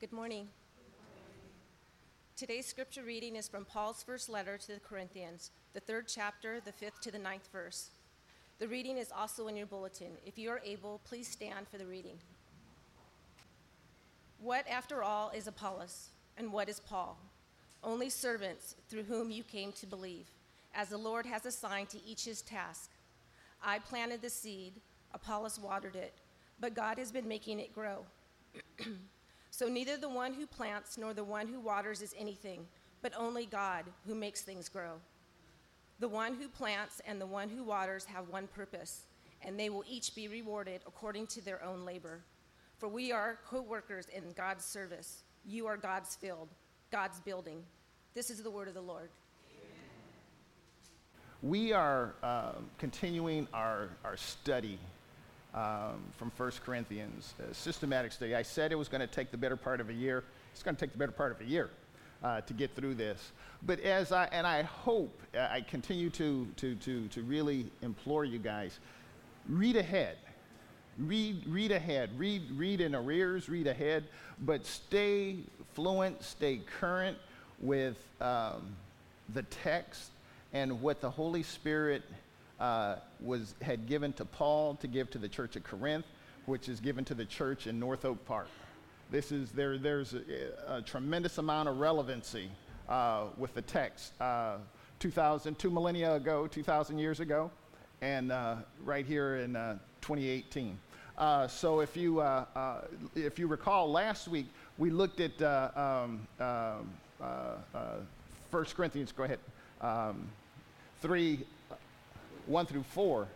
Good morning. Today's scripture reading is from Paul's first letter to the Corinthians, the third chapter, the fifth to the ninth verse. The reading is also in your bulletin. If you are able, please stand for the reading. What, after all, is Apollos, and what is Paul? Only servants through whom you came to believe, as the Lord has assigned to each his task. I planted the seed, Apollos watered it, but God has been making it grow. so neither the one who plants nor the one who waters is anything, but only God who makes things grow. The one who plants and the one who waters have one purpose, and they will each be rewarded according to their own labor. For we are co workers in God's service. You are God's field, God's building. This is the word of the Lord. We are uh, continuing our, our study um, from 1 Corinthians, a systematic study. I said it was going to take the better part of a year. It's going to take the better part of a year uh, to get through this. But as I, and I hope, uh, I continue to, to, to, to really implore you guys, read ahead. Read, read ahead. Read, read in arrears, read ahead, but stay fluent, stay current with um, the text and what the Holy Spirit uh, was, had given to Paul to give to the church at Corinth, which is given to the church in North Oak Park. This is, there, there's a, a tremendous amount of relevancy uh, with the text. Uh, 2000, two millennia ago, 2,000 years ago, and uh, right here in uh, 2018. Uh, so if you, if you recall, last week we looked at um, 1 Corinthians, go ahead, um, 3, 1 through 4.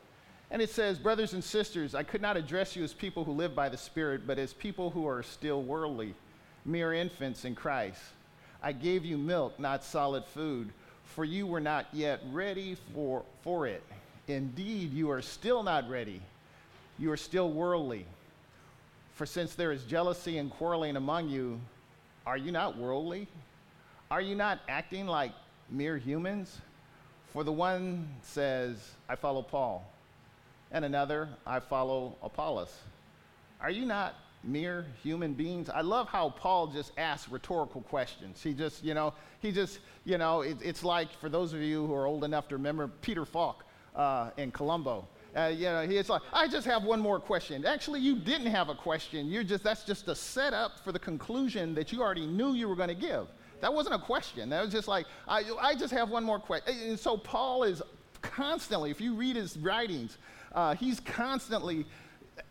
And it says, Brothers and sisters, I could not address you as people who live by the Spirit, but as people who are still worldly, mere infants in Christ. I gave you milk, not solid food, for you were not yet ready for, for it. Indeed, you are still not ready. You are still worldly. For since there is jealousy and quarreling among you, are you not worldly? Are you not acting like mere humans? For the one says, I follow Paul, and another, I follow Apollos. Are you not mere human beings? I love how Paul just asks rhetorical questions. He just, you know, he just, you know, it, it's like for those of you who are old enough to remember Peter Falk uh, in Columbo. Uh, you know, he's like, I just have one more question. Actually, you didn't have a question. You're just, that's just a setup for the conclusion that you already knew you were going to give. That wasn't a question. That was just like, I, I just have one more question. And so Paul is constantly, if you read his writings, uh, he's constantly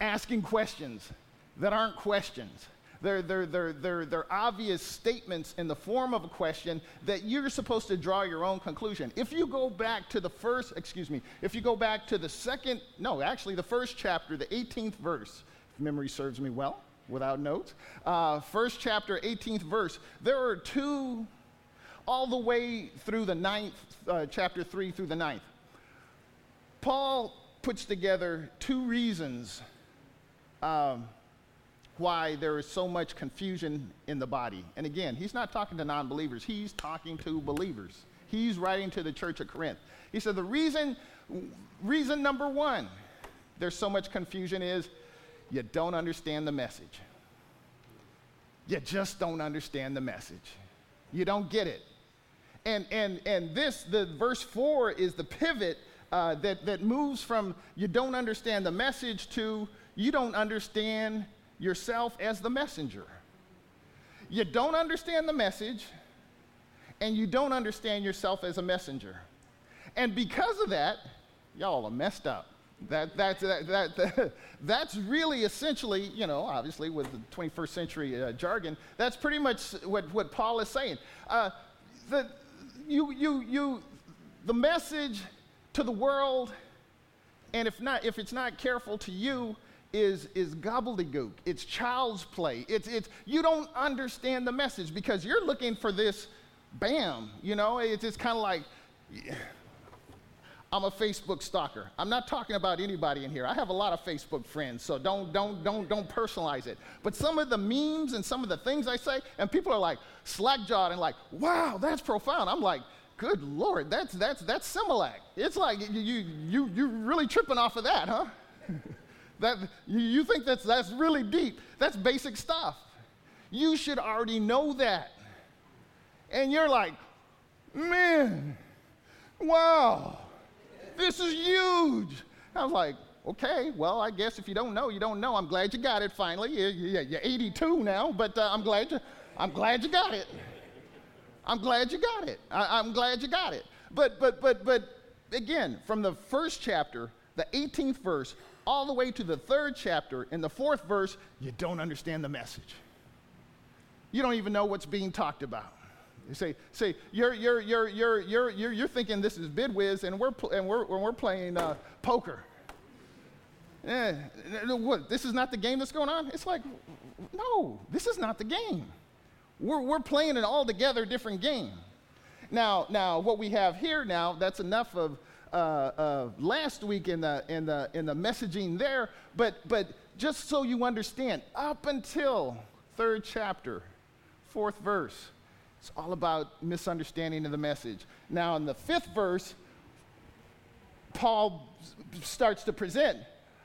asking questions that aren't questions. They're, they're, they're, they're, they're obvious statements in the form of a question that you're supposed to draw your own conclusion. If you go back to the first, excuse me, if you go back to the second, no, actually the first chapter, the 18th verse, if memory serves me well, without notes. Uh, first chapter, 18th verse. There are two, all the way through the ninth, uh, chapter 3 through the ninth. Paul puts together two reasons um, why there is so much confusion in the body. And again, he's not talking to non believers, he's talking to believers. He's writing to the church of Corinth. He said, The reason, reason number one, there's so much confusion is you don't understand the message. You just don't understand the message. You don't get it. And, and, and this, the verse 4 is the pivot uh, that, that moves from you don't understand the message to you don't understand yourself as the messenger. You don't understand the message, and you don't understand yourself as a messenger. And because of that, y'all are messed up. That, that, that, that, that's really essentially, you know, obviously with the 21st century uh, jargon, that's pretty much what, what Paul is saying. Uh, the, you, you, you, the message to the world, and if, not, if it's not careful to you, is, is gobbledygook. It's child's play. It's, it's, you don't understand the message because you're looking for this bam, you know? It's, it's kind of like, I'm a Facebook stalker. I'm not talking about anybody in here. I have a lot of Facebook friends, so don't don't don't don't personalize it. But some of the memes and some of the things I say, and people are like slack-jawed and like, "Wow, that's profound." I'm like, "Good lord, that's that's that's Similac." It's like you you you you're really tripping off of that, huh? that you think that's that's really deep. That's basic stuff. You should already know that. And you're like, man, wow, this is huge. I was like, okay, well, I guess if you don't know, you don't know. I'm glad you got it finally. You're, you're 82 now, but uh, I'm glad you, I'm glad you got it. I'm glad you got it. I, I'm glad you got it. But, but, but, but again, from the first chapter, the 18th verse, all the way to the third chapter, in the fourth verse, you don't understand the message. You don't even know what's being talked about. You say, say you're, you're, you're, you're, you're, you're, you're thinking this is bid whist and we're, pl- and we're, we're playing uh, poker. Eh, what, this is not the game that's going on? It's like, no, this is not the game. We're, we're playing an altogether different game. Now, now, what we have here now, that's enough of uh, uh, last week in the, in, the, in the messaging there, but, but just so you understand, up until third chapter, fourth verse, it's all about misunderstanding of the message. Now, in the fifth verse, Paul starts to present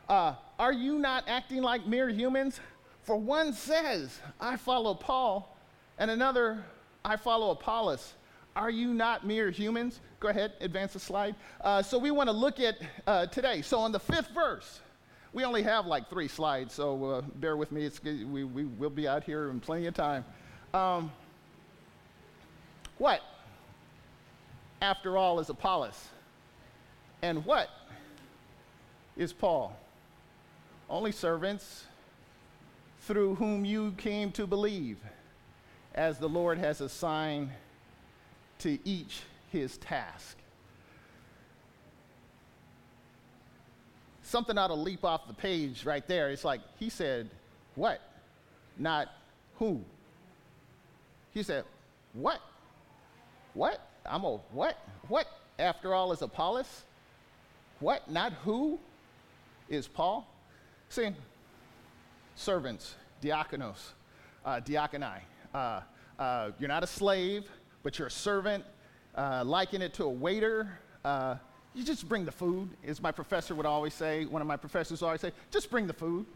uh, Are you not acting like mere humans? For one says, I follow Paul, and another, I follow Apollos. Are you not mere humans? Go ahead, advance the slide. Uh, so we want to look at uh, today. So in the fifth verse, we only have like three slides, so uh, bear with me. It's, we, we will be out here in plenty of time. Um, what, after all, is Apollos? And what is Paul? Only servants through whom you came to believe, as the Lord has assigned to each his task. Something ought to leap off the page right there. It's like, he said, what? Not who. He said, what? What? I'm a what? What, after all, is Apollos? What? Not who is Paul? See, servants, diakonos, uh, diakoni. Uh, uh, you're not a slave, but you're a servant. Uh, liken it to a waiter. Uh, you just bring the food, as my professor would always say. One of my professors always say, just bring the food.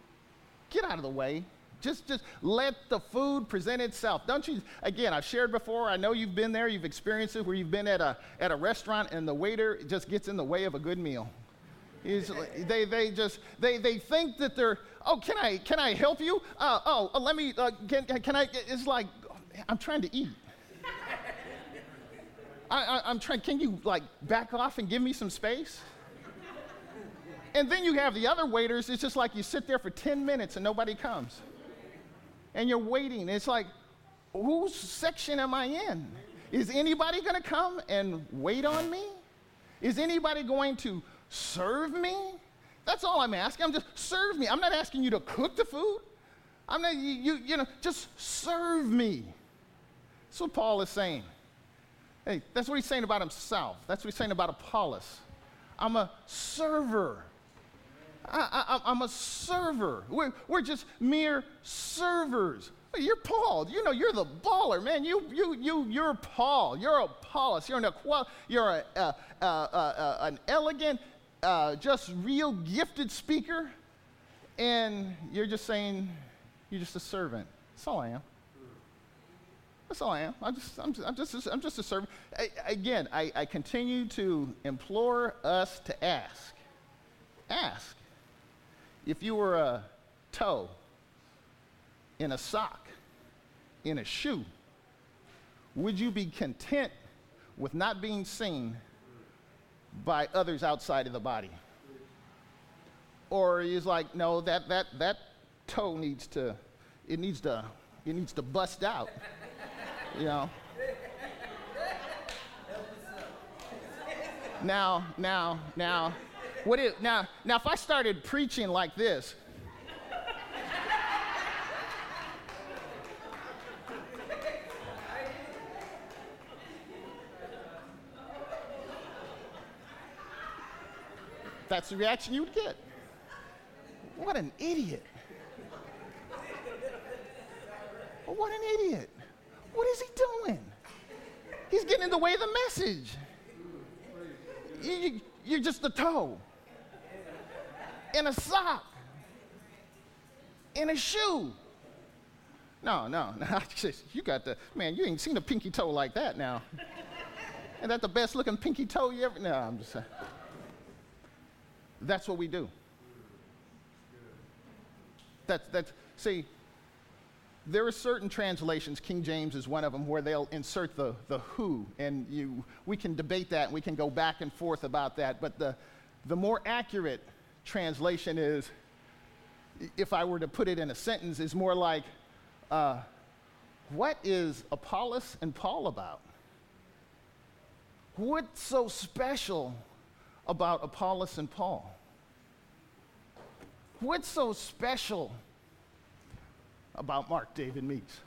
Get out of the way. Just, just let the food present itself. Don't you? Again, I've shared before. I know you've been there. You've experienced it where you've been at a, at a restaurant and the waiter just gets in the way of a good meal. They, they just they, they think that they're oh can I can I help you uh, oh uh, let me uh, can, can I it's like I'm trying to eat I, am trying can you like back off and give me some space and then you have the other waiters it's just like you sit there for 10 minutes and nobody comes and you're waiting it's like whose section am I in is anybody going to come and wait on me is anybody going to serve me? That's all I'm asking. I'm just serve me. I'm not asking you to cook the food. I'm not, you, you, you know, just serve me. That's what Paul is saying. Hey, that's what he's saying about himself. That's what he's saying about Apollos. I'm a server. I, am a server. We're, we're just mere servers. You're Paul. You know, you're the baller, man. You, you, you, you're Paul. You're Apollos. You're an, you're a, a, a, an elegant uh, just real gifted speaker, and you're just saying you're just a servant. That's all I am. That's all I am. I'm just, I'm I'm just, I'm just a servant. I, again, I, I continue to implore us to ask. Ask. If you were a toe in a sock, in a shoe, would you be content with not being seen by others outside of the body. Or he's like, no, that, that, that toe needs to, it needs to, it needs to bust out, you know. Now, now, now, what is, now, now if I started preaching like this, that's the reaction you would get. What an idiot. What an idiot. What is he doing? He's getting in the way of the message. You, you're just a toe in a sock, in a shoe. No, no, no. You got the, man, you ain't seen a pinky toe like that now. Ain't that the best looking pinky toe you ever? No, I'm just saying. That's what we do. That's, that's, see, there are certain translations, King James is one of them, where they'll insert the, the who, and you, we can debate that and we can go back and forth about that. But the, the more accurate translation is, if I were to put it in a sentence, is more like, uh, what is Apollos and Paul about? What's so special about Apollos and Paul? What's so special about Mark David Meeks?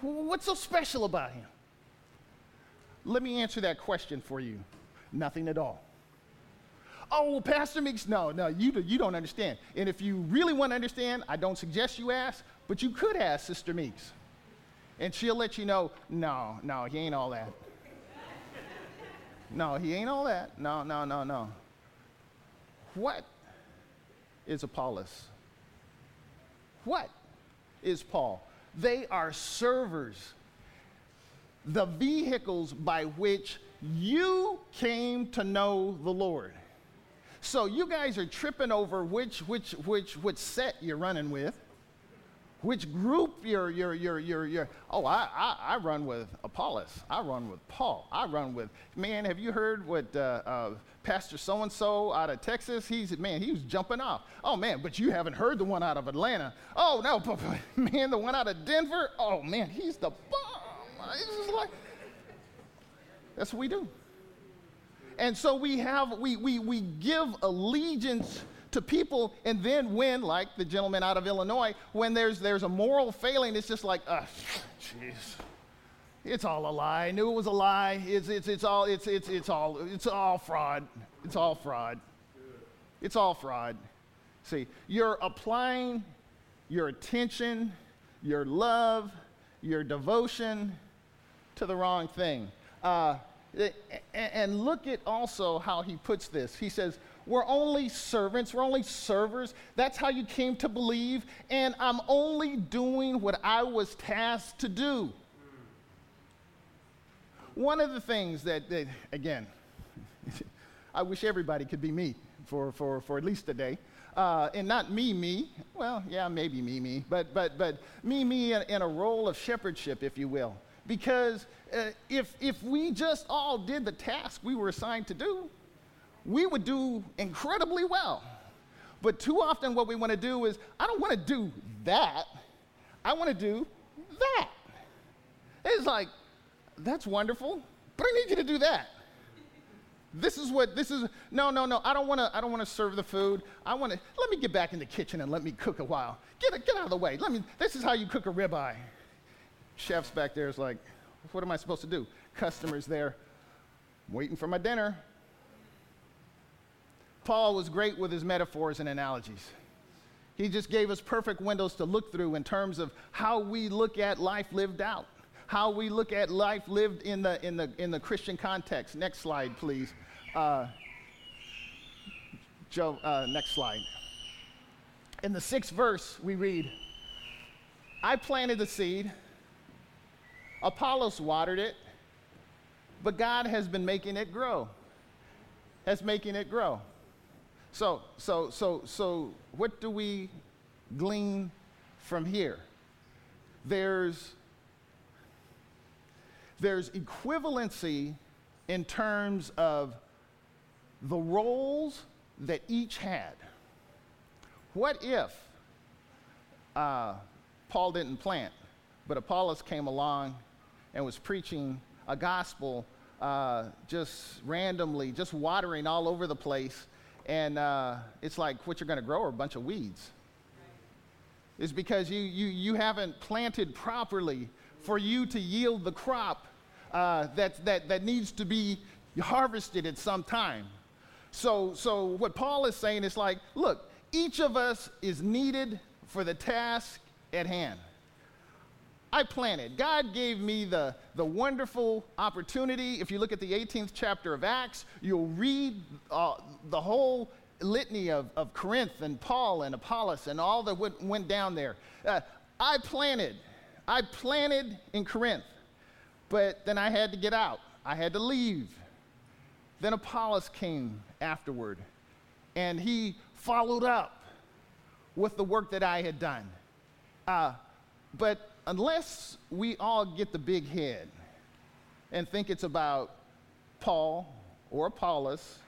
What's so special about him? Let me answer that question for you. Nothing at all. Oh, well, Pastor Meeks, no, no, you, you don't understand. And if you really want to understand, I don't suggest you ask, but you could ask Sister Meeks. And she'll let you know, no, no, he ain't all that. no, he ain't all that. No, no, no, no. What is Apollos? What is Paul? They are servers, the vehicles by which you came to know the Lord. So you guys are tripping over which, which, which, which set you're running with, which group you're, you're, you're, you're, you're. oh, I, I, I run with Apollos. I run with Paul. I run with, man, have you heard what uh, uh, Pastor so-and-so out of Texas? He's, man, he was jumping off. Oh, man, but you haven't heard the one out of Atlanta. Oh, no, man, the one out of Denver? Oh, man, he's the bomb. It's just like, that's what we do. And so we have, we, we, we give allegiance to people, and then when, like the gentleman out of Illinois, when there's, there's a moral failing, it's just like, ah, jeez. It's all a lie. I knew it was a lie. It's, it's, it's, all, it's, it's, it's, all, it's all fraud. It's all fraud. It's all fraud. See, you're applying your attention, your love, your devotion to the wrong thing. Uh, and look at also how he puts this. He says, We're only servants, we're only servers. That's how you came to believe, and I'm only doing what I was tasked to do. One of the things that, that again, I wish everybody could be me for, for, for at least a day. Uh, and not me, me. Well, yeah, maybe me, me, but but but me, me in, in a role of shepherdship, if you will. Because uh, if, if we just all did the task we were assigned to do, we would do incredibly well. But too often, what we want to do is, I don't want to do that. I want to do that. It's like, that's wonderful, but I need you to do that. This is what this is. No, no, no. I don't want to. I don't want to serve the food. I want to. Let me get back in the kitchen and let me cook a while. Get get out of the way. Let me. This is how you cook a ribeye. Chef's back there is like, what am I supposed to do? Customers there, waiting for my dinner. Paul was great with his metaphors and analogies. He just gave us perfect windows to look through in terms of how we look at life lived out, how we look at life lived in the, in the, in the Christian context. Next slide, please. Uh, Joe, uh, next slide. In the sixth verse, we read, I planted the seed Apollos watered it, but God has been making it grow. Has making it grow. So, so, so, so, what do we glean from here? There's there's equivalency in terms of the roles that each had. What if uh, Paul didn't plant, but Apollos came along and was preaching a gospel uh, just randomly, just watering all over the place. And uh, it's like what you're going to grow are a bunch of weeds. It's because you, you, you haven't planted properly for you to yield the crop uh, that, that, that needs to be harvested at some time. So, so what Paul is saying is like, look, each of us is needed for the task at hand. I planted. God gave me the, the wonderful opportunity. If you look at the 18th chapter of Acts, you'll read uh, the whole litany of, of Corinth and Paul and Apollos and all that went, went down there. Uh, I planted. I planted in Corinth, but then I had to get out. I had to leave. Then Apollos came afterward, and he followed up with the work that I had done. Uh, but unless we all get the big head and think it's about Paul or Apollos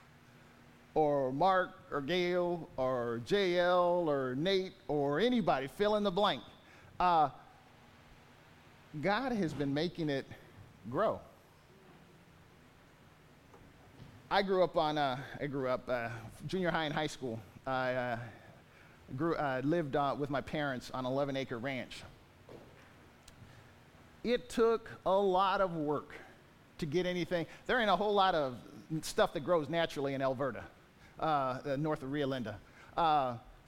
or Mark or Gail or JL or Nate or anybody, fill in the blank. Uh, God has been making it grow. I grew up on, uh, I grew up uh, junior high and high school. I uh, grew, uh, lived uh, with my parents on an 11 acre ranch. It took a lot of work to get anything. There ain't a whole lot of stuff that grows naturally in Elverta, uh, north of Rio Linda.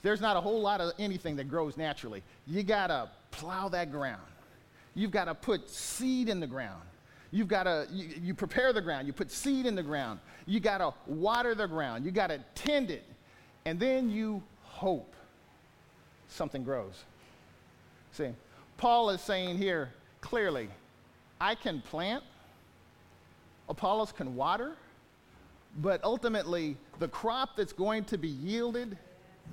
there's not a whole lot of anything that grows naturally. You gotta plow that ground. You've got to put seed in the ground. You've got to, you, you, prepare the ground, you put seed in the ground, you got to water the ground, you got to tend it, and then you hope something grows. See, Paul is saying here clearly, I can plant, Apollos can water, but ultimately the crop that's going to be yielded,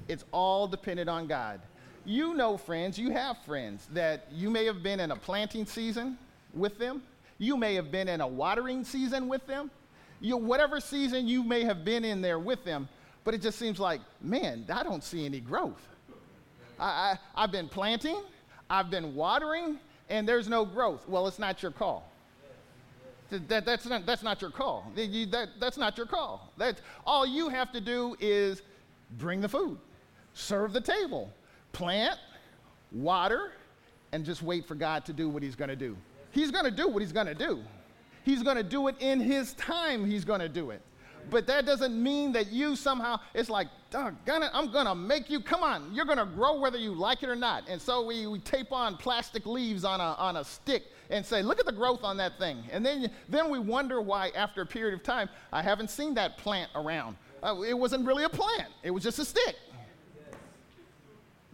it's all dependent on God. You know friends, you have friends that you may have been in a planting season with them you may have been in a watering season with them. You, whatever season you may have been in there with them, but it just seems like, man, I don't see any growth. I, I, have been planting, I've been watering, and there's no growth. Well, it's not your call. That, that's, not, that's not your call. That, that's not your call. That's, all you have to do is bring the food, serve the table, plant, water, and just wait for God to do what He's going to do. He's going to do what he's going to do. He's going to do it in his time, he's going to do it. But that doesn't mean that you somehow, it's like, I'm to make you, come on, you're to grow whether you like it or not. And so we, we tape on plastic leaves on a, on a stick and say, look at the growth on that thing. And then, then we wonder why, after a period of time, I haven't seen that plant around. Uh, it wasn't really a plant, it was just a stick.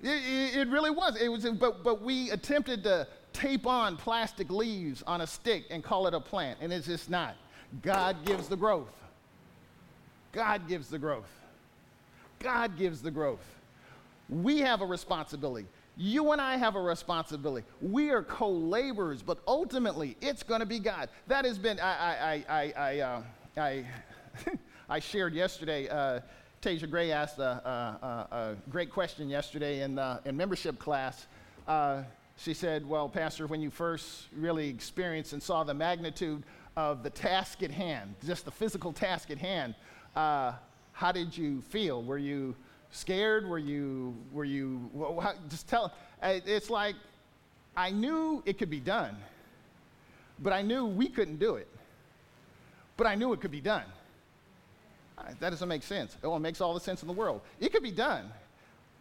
It, it, it, really was. It was, but, but we attempted to tape on plastic leaves on a stick and call it a plant, and it's just not. God gives the growth. God gives the growth. God gives the growth. We have a responsibility. You and I have a responsibility. We are co laborers, but ultimately it's going to be God. That has been, I, I, I, I, uh, I, I shared yesterday. Uh, Tasia Gray asked a, a, a, great question yesterday in, uh, in membership class. Uh, she said, Well, Pastor, when you first really experienced and saw the magnitude of the task at hand, just the physical task at hand, uh, how did you feel? Were you scared? Were you, were you, how, just tell, it's like I knew it could be done, but I knew we couldn't do it. But I knew it could be done. That doesn't make sense. Oh, it makes all the sense in the world. It could be done.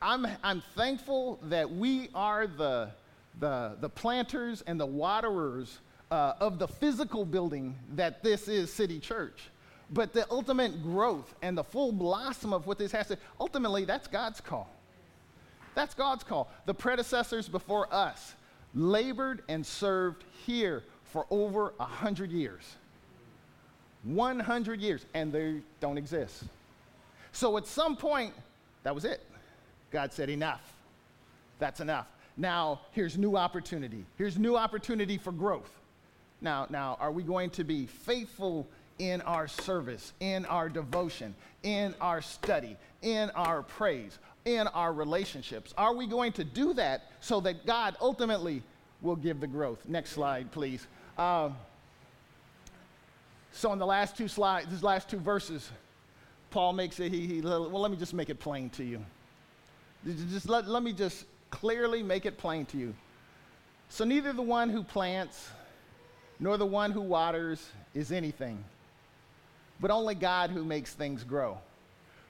I'm, I'm thankful that we are the the, the planters and the waterers uh, of the physical building that this is City Church. But the ultimate growth and the full blossom of what this has to, ultimately, that's God's call. That's God's call. The predecessors before us labored and served here for over a 100 years. 100 years, and they don't exist. So at some point, that was it. God said, enough. That's enough. Now, here's new opportunity. Here's new opportunity for growth. Now, now, are we going to be faithful in our service, in our devotion, in our study, in our praise, in our relationships? Are we going to do that so that God ultimately will give the growth? Next slide, please. Uh, so, in the last two slides, these last two verses, Paul makes it, he, he, well, let me just make it plain to you. Just let, let me just clearly make it plain to you. So neither the one who plants nor the one who waters is anything, but only God who makes things grow.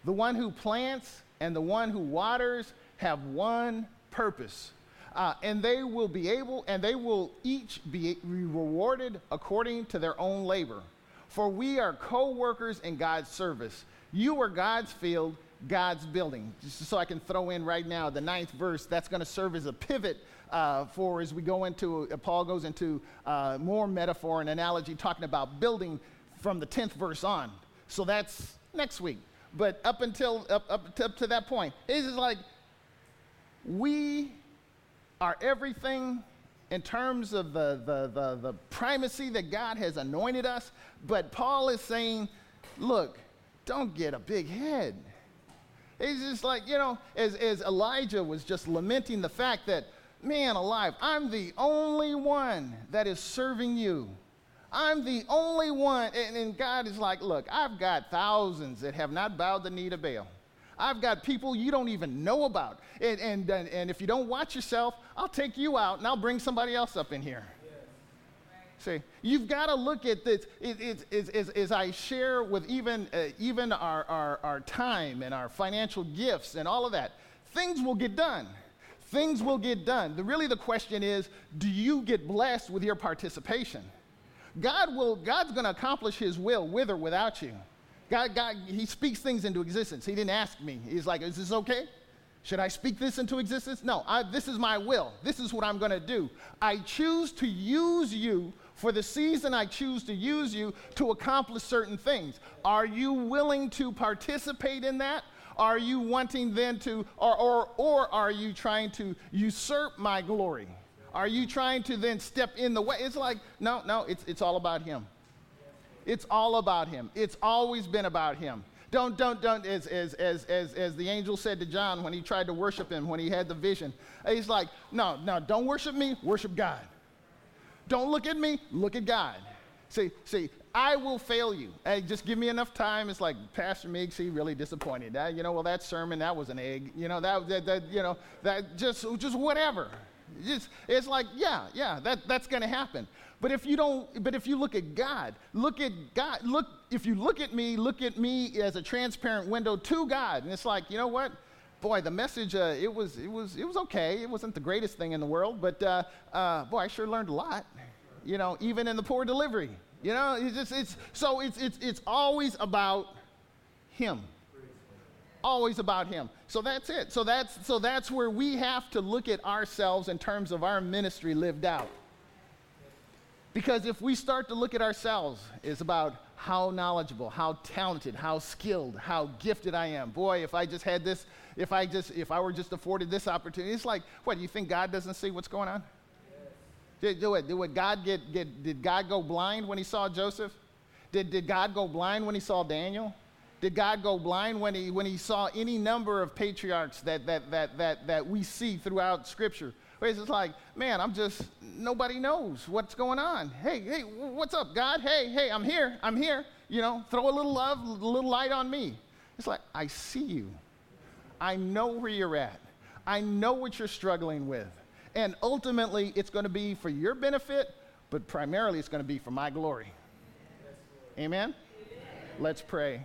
The one who plants and the one who waters have one purpose. Uh, and they will be able, and they will each be rewarded according to their own labor. For we are co workers in God's service. You are God's field, God's building. Just so I can throw in right now the ninth verse, that's going to serve as a pivot uh, for as we go into, uh, Paul goes into uh, more metaphor and analogy talking about building from the 10th verse on. So that's next week. But up until, up, up, to, up to that point, it's just like we are everything in terms of the, the, the, the primacy that God has anointed us. But Paul is saying, look, don't get a big head. He's just like, you know, as, as Elijah was just lamenting the fact that, man alive, I'm the only one that is serving you. I'm the only one. And, and God is like, look, I've got thousands that have not bowed the knee to Baal. I've got people you don't even know about. And, and, and if you don't watch yourself, I'll take you out and I'll bring somebody else up in here. See, you've got to look at this. It, it, it, as I share with even, uh, even our, our, our time and our financial gifts and all of that, things will get done. Things will get done. The, really, the question is do you get blessed with your participation? God will, God's going to accomplish his will with or without you. God, God, he speaks things into existence. He didn't ask me. He's like, is this okay? Should I speak this into existence? No, I, this is my will. This is what I'm going to do. I choose to use you for the season I choose to use you to accomplish certain things. Are you willing to participate in that? Are you wanting then to, or, or, or are you trying to usurp my glory? Are you trying to then step in the way? It's like, no, no, it's, it's all about Him. It's all about Him. It's always been about Him. Don't, don't, don't, as, as, as, as, as the angel said to John when he tried to worship him, when he had the vision. He's like, no, no, don't worship me, worship God. Don't look at me, look at God. See, see, I will fail you. Hey, just give me enough time. It's like Pastor Meeks, he really disappointed. That, you know, well, that sermon, that was an egg. You know, that, that, that you know, that just, just whatever. Just, it's like, yeah, yeah, that, that's going to happen. But if you don't, but if you look at God, look at God, look, if you look at me, look at me as a transparent window to God. And it's like, you know what? boy, the message, uh, it, was, it, was, it was okay. It wasn't the greatest thing in the world, but uh, uh, boy, I sure learned a lot, you know, even in the poor delivery. You know, it's just, it's, so it's, it's, it's always about Him. Always about Him. So that's it. So that's, so that's where we have to look at ourselves in terms of our ministry lived out. Because if we start to look at ourselves, it's about how knowledgeable, how talented, how skilled, how gifted I am. Boy, if I just had this if I just if I were just afforded this opportunity. It's like, what, do you think God doesn't see what's going on? Did, do it. Did God get, get did God go blind when he saw Joseph? Did, did God go blind when he saw Daniel? Did God go blind when he, when he saw any number of patriarchs that, that, that, that, that we see throughout Scripture? Where it's just like, man, I'm just, nobody knows what's going on. Hey, hey, what's up, God? Hey, hey, I'm here, I'm here. You know, throw a little love, a little light on me. It's like, I see you. I know where you're at. I know what you're struggling with. And ultimately, it's going to be for your benefit, but primarily it's going to be for my glory. Amen? Amen? Let's pray.